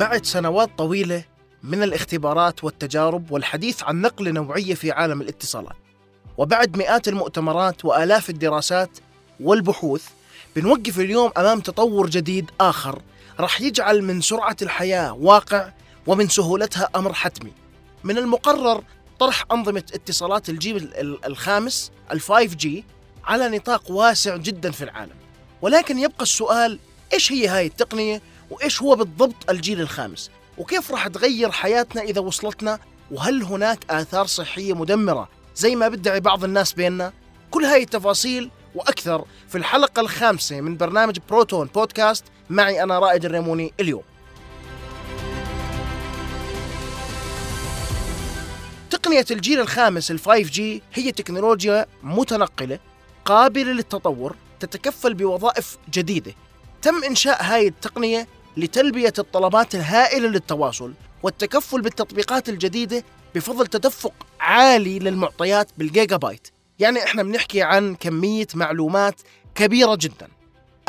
بعد سنوات طويلة من الاختبارات والتجارب والحديث عن نقلة نوعية في عالم الاتصالات. وبعد مئات المؤتمرات وآلاف الدراسات والبحوث بنوقف اليوم أمام تطور جديد آخر راح يجعل من سرعة الحياة واقع ومن سهولتها أمر حتمي. من المقرر طرح أنظمة اتصالات الجيل الخامس ال 5G على نطاق واسع جدا في العالم. ولكن يبقى السؤال إيش هي هاي التقنية؟ وإيش هو بالضبط الجيل الخامس؟ وكيف راح تغير حياتنا إذا وصلتنا؟ وهل هناك آثار صحية مدمرة زي ما بدعي بعض الناس بيننا؟ كل هاي التفاصيل وأكثر في الحلقة الخامسة من برنامج بروتون بودكاست. معي أنا رائد الريموني اليوم. تقنية الجيل الخامس ال 5G هي تكنولوجيا متنقلة قابلة للتطور تتكفل بوظائف جديدة. تم إنشاء هاي التقنية لتلبية الطلبات الهائلة للتواصل والتكفل بالتطبيقات الجديدة بفضل تدفق عالي للمعطيات بالجيجا بايت يعني إحنا بنحكي عن كمية معلومات كبيرة جدا.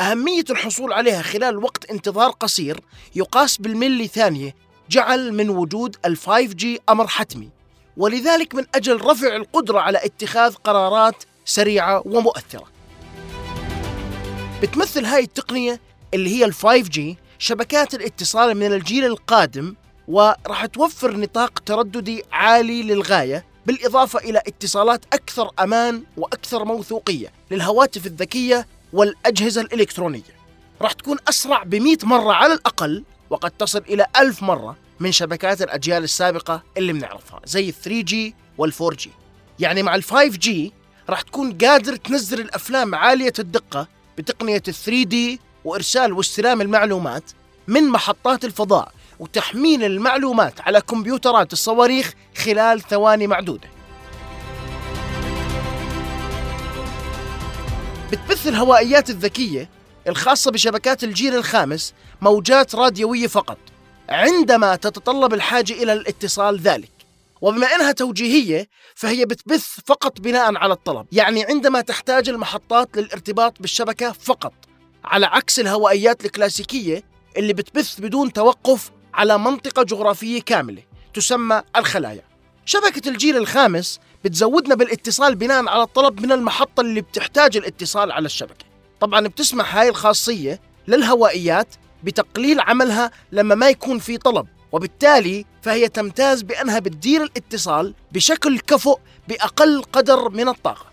أهمية الحصول عليها خلال وقت انتظار قصير يقاس بالملي ثانية جعل من وجود ال 5G أمر حتمي ولذلك من أجل رفع القدرة على اتخاذ قرارات سريعة ومؤثرة. بتمثل هاي التقنية اللي هي ال 5G شبكات الاتصال من الجيل القادم وراح توفر نطاق ترددي عالي للغاية بالإضافة إلى اتصالات أكثر أمان وأكثر موثوقية للهواتف الذكية والأجهزة الإلكترونية. راح تكون أسرع ب مرة على الأقل وقد تصل إلى ألف مرة من شبكات الأجيال السابقة اللي بنعرفها زي ال 3G وال 4G يعني مع ال 5G راح تكون قادر تنزل الأفلام عالية الدقة بتقنية ال 3D وإرسال واستلام المعلومات من محطات الفضاء وتحميل المعلومات على كمبيوترات الصواريخ خلال ثواني معدودة. بتبث الهوائيات الذكية الخاصة بشبكات الجيل الخامس موجات راديوية فقط عندما تتطلب الحاجة إلى الاتصال ذلك. وبما أنها توجيهية فهي بتبث فقط بناء على الطلب. يعني عندما تحتاج المحطات للارتباط بالشبكة فقط. على عكس الهوائيات الكلاسيكية اللي بتبث بدون توقف على منطقة جغرافية كاملة تسمى الخلايا. شبكة الجيل الخامس بتزودنا بالاتصال بناء على الطلب من المحطة اللي بتحتاج الاتصال على الشبكة. طبعا بتسمح هاي الخاصية للهوائيات بتقليل عملها لما ما يكون في طلب وبالتالي فهي تمتاز بأنها بتدير الاتصال بشكل كفؤ بأقل قدر من الطاقة.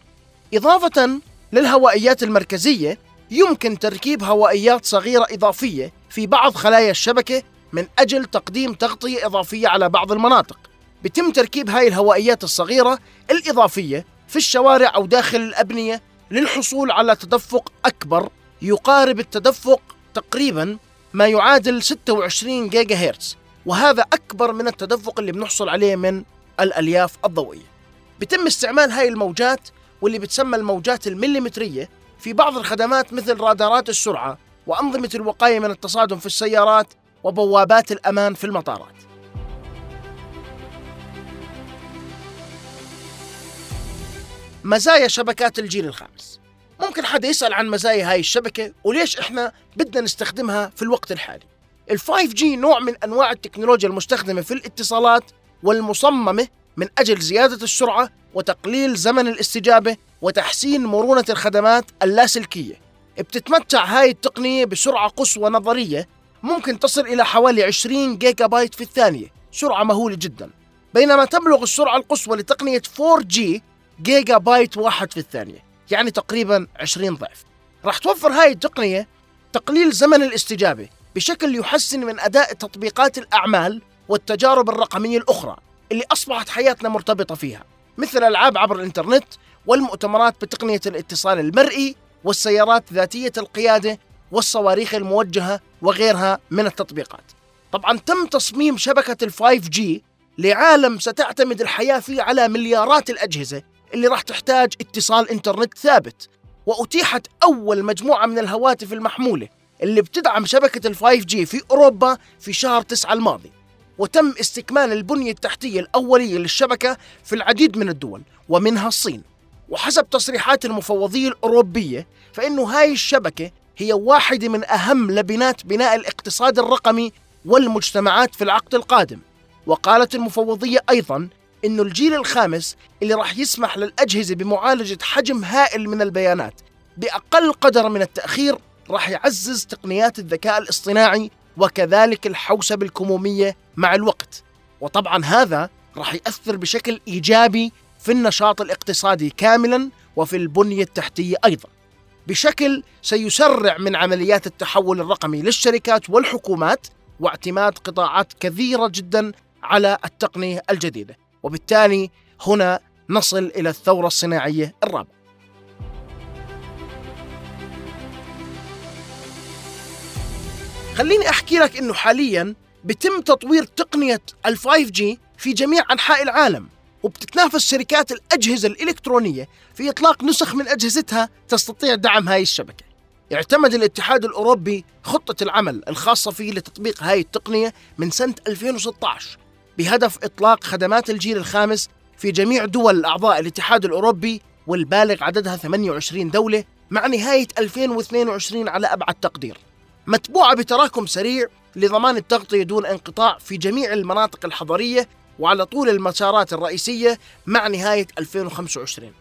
إضافة للهوائيات المركزية يمكن تركيب هوائيات صغيرة إضافية في بعض خلايا الشبكة من أجل تقديم تغطية إضافية على بعض المناطق. بتم تركيب هاي الهوائيات الصغيرة الإضافية في الشوارع أو داخل الأبنية للحصول على تدفق أكبر يقارب التدفق تقريبا ما يعادل 26 جيجا هرتز وهذا أكبر من التدفق اللي بنحصل عليه من الألياف الضوئية. بتم استعمال هاي الموجات واللي بتسمى الموجات المليمترية في بعض الخدمات مثل رادارات السرعة وأنظمة الوقاية من التصادم في السيارات وبوابات الأمان في المطارات. مزايا شبكات الجيل الخامس. ممكن حدا يسأل عن مزايا هاي الشبكة وليش إحنا بدنا نستخدمها في الوقت الحالي. ال 5G نوع من أنواع التكنولوجيا المستخدمة في الاتصالات والمصممة من أجل زيادة السرعة وتقليل زمن الاستجابة وتحسين مرونة الخدمات اللاسلكية. بتتمتع هاي التقنية بسرعة قصوى نظرية ممكن تصل إلى حوالي 20 جيجا بايت في الثانية. سرعة مهولة جدا. بينما تبلغ السرعة القصوى لتقنية 4G جيجا بايت واحد في الثانية يعني تقريبا 20 ضعف. راح توفر هاي التقنية تقليل زمن الاستجابة بشكل يحسن من أداء تطبيقات الأعمال والتجارب الرقمية الأخرى اللي أصبحت حياتنا مرتبطة فيها مثل الألعاب عبر الإنترنت والمؤتمرات بتقنية الاتصال المرئي والسيارات ذاتية القيادة والصواريخ الموجهة وغيرها من التطبيقات. طبعا تم تصميم شبكة ال 5G لعالم ستعتمد الحياة فيه على مليارات الأجهزة اللي راح تحتاج اتصال إنترنت ثابت. وأتيحت أول مجموعة من الهواتف المحمولة اللي بتدعم شبكة ال 5G في أوروبا في شهر تسعة الماضي. وتم استكمال البنية التحتية الأولية للشبكة في العديد من الدول ومنها الصين. وحسب تصريحات المفوضية الأوروبية فإنه هاي الشبكة هي واحدة من أهم لبنات بناء الاقتصاد الرقمي والمجتمعات في العقد القادم. وقالت المفوضية أيضا أن الجيل الخامس اللي راح يسمح للأجهزة بمعالجة حجم هائل من البيانات بأقل قدر من التأخير راح يعزز تقنيات الذكاء الاصطناعي وكذلك الحوسبة الكمومية مع الوقت. وطبعا هذا راح يأثر بشكل إيجابي في النشاط الاقتصادي كاملا وفي البنية التحتية أيضا. بشكل سيسرع من عمليات التحول الرقمي للشركات والحكومات واعتماد قطاعات كثيرة جدا على التقنية الجديدة. وبالتالي هنا نصل إلى الثورة الصناعية الرابعة. خليني أحكي لك أنه حاليا بتم تطوير تقنية ال 5G في جميع أنحاء العالم. وبتتنافس شركات الأجهزة الإلكترونية في إطلاق نسخ من أجهزتها تستطيع دعم هاي الشبكة. اعتمد الاتحاد الأوروبي خطة العمل الخاصة فيه لتطبيق هاي التقنية من سنة 2016 بهدف إطلاق خدمات الجيل الخامس في جميع دول الأعضاء الاتحاد الأوروبي والبالغ عددها 28 دولة مع نهاية 2022 على أبعد تقدير. متبوعة بتراكم سريع لضمان التغطية دون انقطاع في جميع المناطق الحضرية وعلى طول المسارات الرئيسية مع نهاية 2025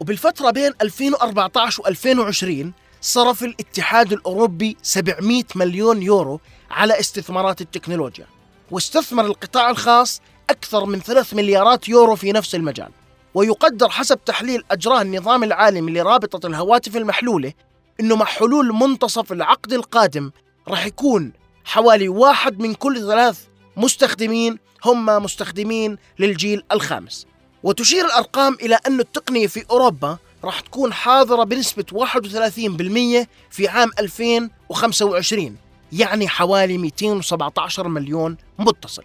وبالفترة بين 2014 و 2020 صرف الاتحاد الأوروبي 700 مليون يورو على استثمارات التكنولوجيا واستثمر القطاع الخاص أكثر من 3 مليارات يورو في نفس المجال. ويقدر حسب تحليل أجراه النظام العالمي لرابطة الهواتف المحلولة أنه مع حلول منتصف العقد القادم راح يكون حوالي واحد من كل ثلاث مستخدمين هم مستخدمين للجيل الخامس. وتشير الأرقام إلى أن التقنية في أوروبا راح تكون حاضرة بنسبة 31% في عام 2025 يعني حوالي 217 مليون متصل.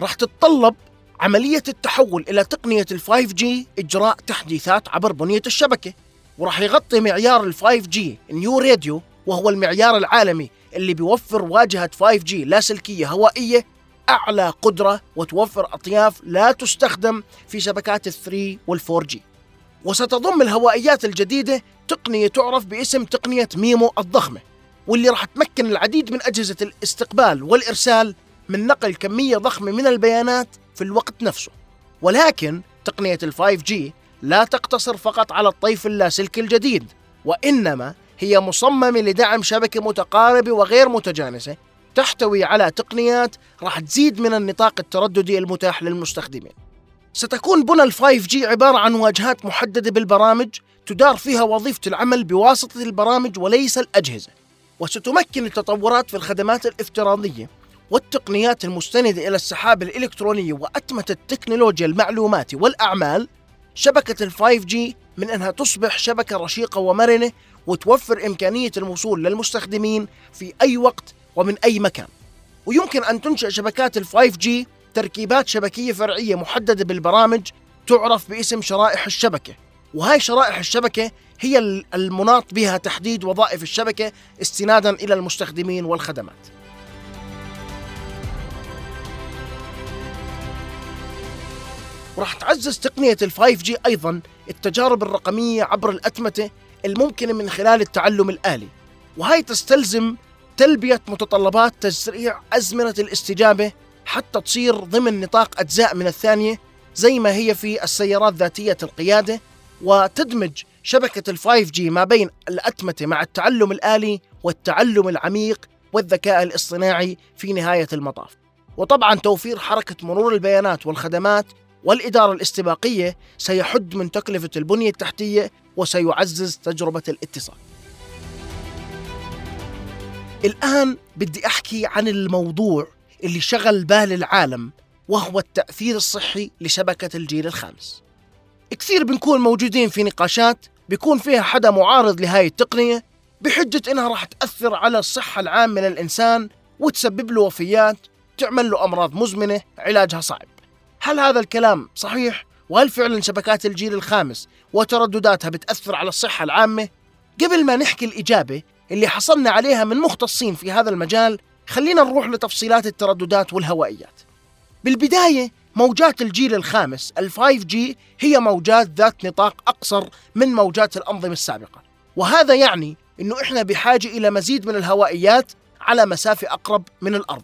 راح تتطلب عملية التحول إلى تقنية ال 5G إجراء تحديثات عبر بنية الشبكة. وراح يغطي معيار ال 5G نيو راديو وهو المعيار العالمي اللي بيوفر واجهة 5G لاسلكية هوائية أعلى قدرة وتوفر أطياف لا تستخدم في شبكات ال 3 وال 4G وستضم الهوائيات الجديدة تقنية تعرف باسم تقنية ميمو الضخمة واللي راح تمكن العديد من أجهزة الاستقبال والإرسال من نقل كمية ضخمة من البيانات في الوقت نفسه. ولكن تقنية ال 5G لا تقتصر فقط على الطيف اللاسلكي الجديد وإنما هي مصممة لدعم شبكة متقاربة وغير متجانسة تحتوي على تقنيات راح تزيد من النطاق الترددي المتاح للمستخدمين. ستكون بنى ال 5G عبارة عن واجهات محددة بالبرامج تدار فيها وظيفة العمل بواسطة البرامج وليس الأجهزة. وستمكن التطورات في الخدمات الافتراضية والتقنيات المستندة إلى السحاب الإلكترونية وأتمة التكنولوجيا المعلومات والأعمال. شبكة ال 5G من أنها تصبح شبكة رشيقة ومرنة وتوفر إمكانية الوصول للمستخدمين في أي وقت ومن أي مكان. ويمكن أن تنشئ شبكات ال 5G تركيبات شبكية فرعية محددة بالبرامج تعرف باسم شرائح الشبكة. وهاي شرائح الشبكة هي المناط بها تحديد وظائف الشبكة استنادا إلى المستخدمين والخدمات. وراح تعزز تقنية ال 5G أيضا التجارب الرقمية عبر الأتمتة الممكنة من خلال التعلم الآلي. وهي تستلزم تلبية متطلبات تسريع أزمنة الاستجابة حتى تصير ضمن نطاق أجزاء من الثانية زي ما هي في السيارات ذاتية القيادة وتدمج شبكة ال 5G ما بين الأتمتة مع التعلم الآلي والتعلم العميق والذكاء الاصطناعي في نهاية المطاف. وطبعا توفير حركة مرور البيانات والخدمات والإدارة الاستباقية سيحد من تكلفة البنية التحتية وسيعزز تجربة الاتصال. الآن بدي أحكي عن الموضوع اللي شغل بال العالم وهو التأثير الصحي لشبكة الجيل الخامس كثير بنكون موجودين في نقاشات بيكون فيها حدا معارض لهاي التقنية بحجة إنها راح تأثر على الصحة العامة للإنسان وتسبب له وفيات تعمل له أمراض مزمنة علاجها صعب هل هذا الكلام صحيح؟ وهل فعلا شبكات الجيل الخامس وتردداتها بتأثر على الصحة العامة؟ قبل ما نحكي الإجابة اللي حصلنا عليها من مختصين في هذا المجال خلينا نروح لتفصيلات الترددات والهوائيات. بالبداية موجات الجيل الخامس ال 5G هي موجات ذات نطاق أقصر من موجات الأنظمة السابقة. وهذا يعني أنه إحنا بحاجة إلى مزيد من الهوائيات على مسافة أقرب من الأرض.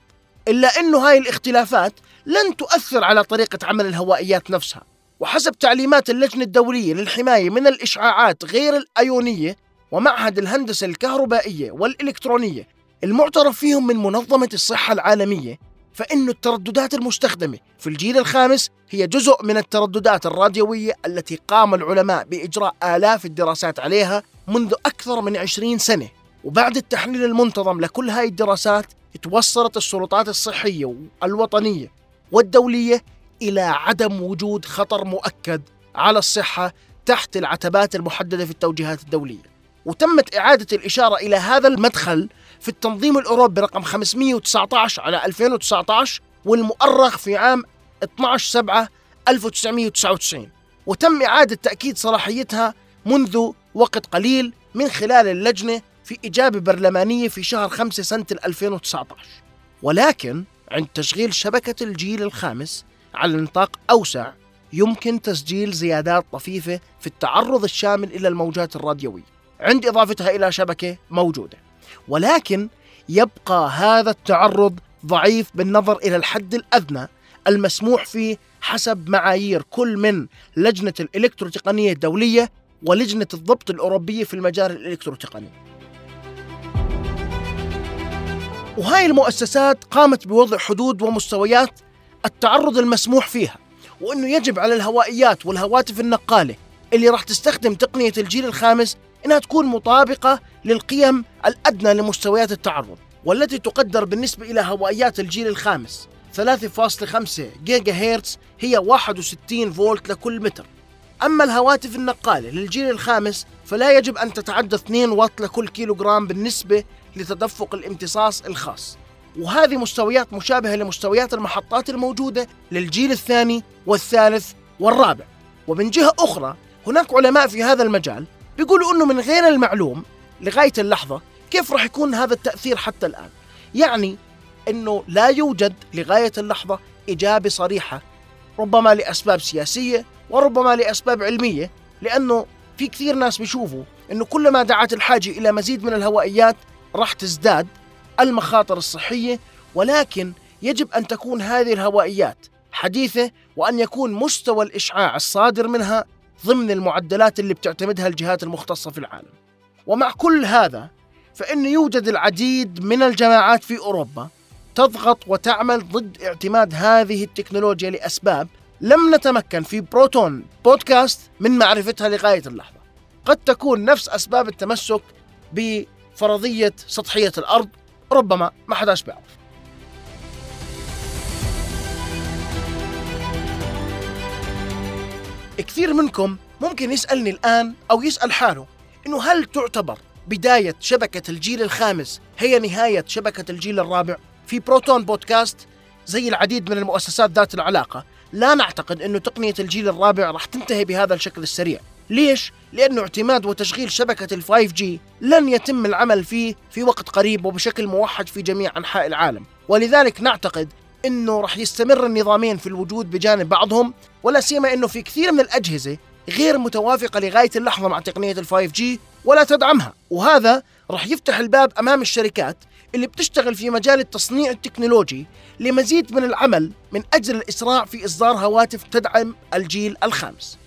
إلا أنه هاي الاختلافات لن تؤثر على طريقة عمل الهوائيات نفسها. وحسب تعليمات اللجنة الدولية للحماية من الإشعاعات غير الأيونية ومعهد الهندسة الكهربائية والإلكترونية المعترف فيهم من منظمة الصحة العالمية فإن الترددات المستخدمة في الجيل الخامس هي جزء من الترددات الراديوية التي قام العلماء بإجراء آلاف الدراسات عليها منذ أكثر من عشرين سنة. وبعد التحليل المنتظم لكل هاي الدراسات توصلت السلطات الصحية الوطنية والدولية إلى عدم وجود خطر مؤكد على الصحة تحت العتبات المحددة في التوجيهات الدولية. وتمت إعادة الإشارة إلى هذا المدخل في التنظيم الأوروبي رقم 519 على 2019 والمؤرخ في عام 12 7 1999 وتم إعادة تأكيد صلاحيتها منذ وقت قليل من خلال اللجنة في إجابة برلمانية في شهر 5 سنة 2019 ولكن عند تشغيل شبكة الجيل الخامس على نطاق أوسع يمكن تسجيل زيادات طفيفة في التعرض الشامل إلى الموجات الراديوية. عند إضافتها إلى شبكة موجودة. ولكن يبقى هذا التعرض ضعيف بالنظر إلى الحد الأدنى المسموح فيه حسب معايير كل من لجنة الإلكتروتقنية الدولية ولجنة الضبط الأوروبية في المجال الإلكتروتقني. وهاي المؤسسات قامت بوضع حدود ومستويات التعرض المسموح فيها وأنه يجب على الهوائيات والهواتف النقالة اللي راح تستخدم تقنية الجيل الخامس إنها تكون مطابقة للقيم الأدنى لمستويات التعرض والتي تقدر بالنسبة إلى هوائيات الجيل الخامس. 3.5 جيجا هرتز هي 61 فولت لكل متر. أما الهواتف النقالة للجيل الخامس فلا يجب أن تتعدى 2 واط لكل كيلوغرام بالنسبة لتدفق الامتصاص الخاص. وهذه مستويات مشابهة لمستويات المحطات الموجودة للجيل الثاني والثالث والرابع. ومن جهة أخرى هناك علماء في هذا المجال بيقولوا إنه من غير المعلوم لغاية اللحظة كيف راح يكون هذا التأثير حتى الآن؟ يعني إنه لا يوجد لغاية اللحظة إجابة صريحة ربما لأسباب سياسية وربما لأسباب علمية لأنه في كثير ناس بيشوفوا إنه كلما دعت الحاجة إلى مزيد من الهوائيات راح تزداد المخاطر الصحية ولكن يجب أن تكون هذه الهوائيات حديثة وأن يكون مستوى الإشعاع الصادر منها ضمن المعدلات اللي بتعتمدها الجهات المختصة في العالم. ومع كل هذا فإن يوجد العديد من الجماعات في أوروبا تضغط وتعمل ضد اعتماد هذه التكنولوجيا لأسباب لم نتمكن في بروتون بودكاست من معرفتها لغاية اللحظة. قد تكون نفس أسباب التمسك بفرضية سطحية الأرض ربما ما حداش بيعرف. كثير منكم ممكن يسألني الآن أو يسأل حاله إنه هل تعتبر بداية شبكة الجيل الخامس هي نهاية شبكة الجيل الرابع؟ في بروتون بودكاست زي العديد من المؤسسات ذات العلاقة لا نعتقد أنه تقنية الجيل الرابع راح تنتهي بهذا الشكل السريع ليش؟ لأنه اعتماد وتشغيل شبكة ال 5G لن يتم العمل فيه في وقت قريب وبشكل موحد في جميع أنحاء العالم ولذلك نعتقد إنه راح يستمر النظامين في الوجود بجانب بعضهم ولا سيما إنه في كثير من الأجهزة غير متوافقة لغاية اللحظة مع تقنية ال 5G ولا تدعمها وهذا راح يفتح الباب أمام الشركات اللي بتشتغل في مجال التصنيع التكنولوجي لمزيد من العمل من أجل الإسراع في إصدار هواتف تدعم الجيل الخامس.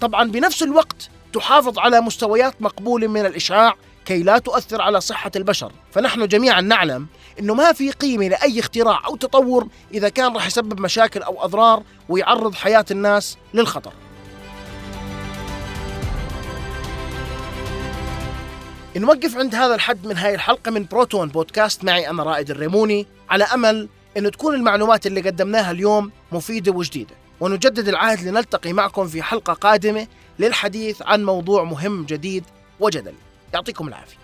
طبعا بنفس الوقت تحافظ على مستويات مقبولة من الإشعاع كي لا تؤثر على صحة البشر، فنحن جميعا نعلم إنه ما في قيمة لأي اختراع أو تطور إذا كان راح يسبب مشاكل أو أضرار ويعرض حياة الناس للخطر. نوقف عند هذا الحد من هاي الحلقة من بروتون بودكاست معي أنا رائد الريموني على أمل انه تكون المعلومات اللي قدمناها اليوم مفيدة وجديدة. ونجدد العهد لنلتقي معكم في حلقة قادمة للحديث عن موضوع مهم جديد وجدلي يعطيكم العافية.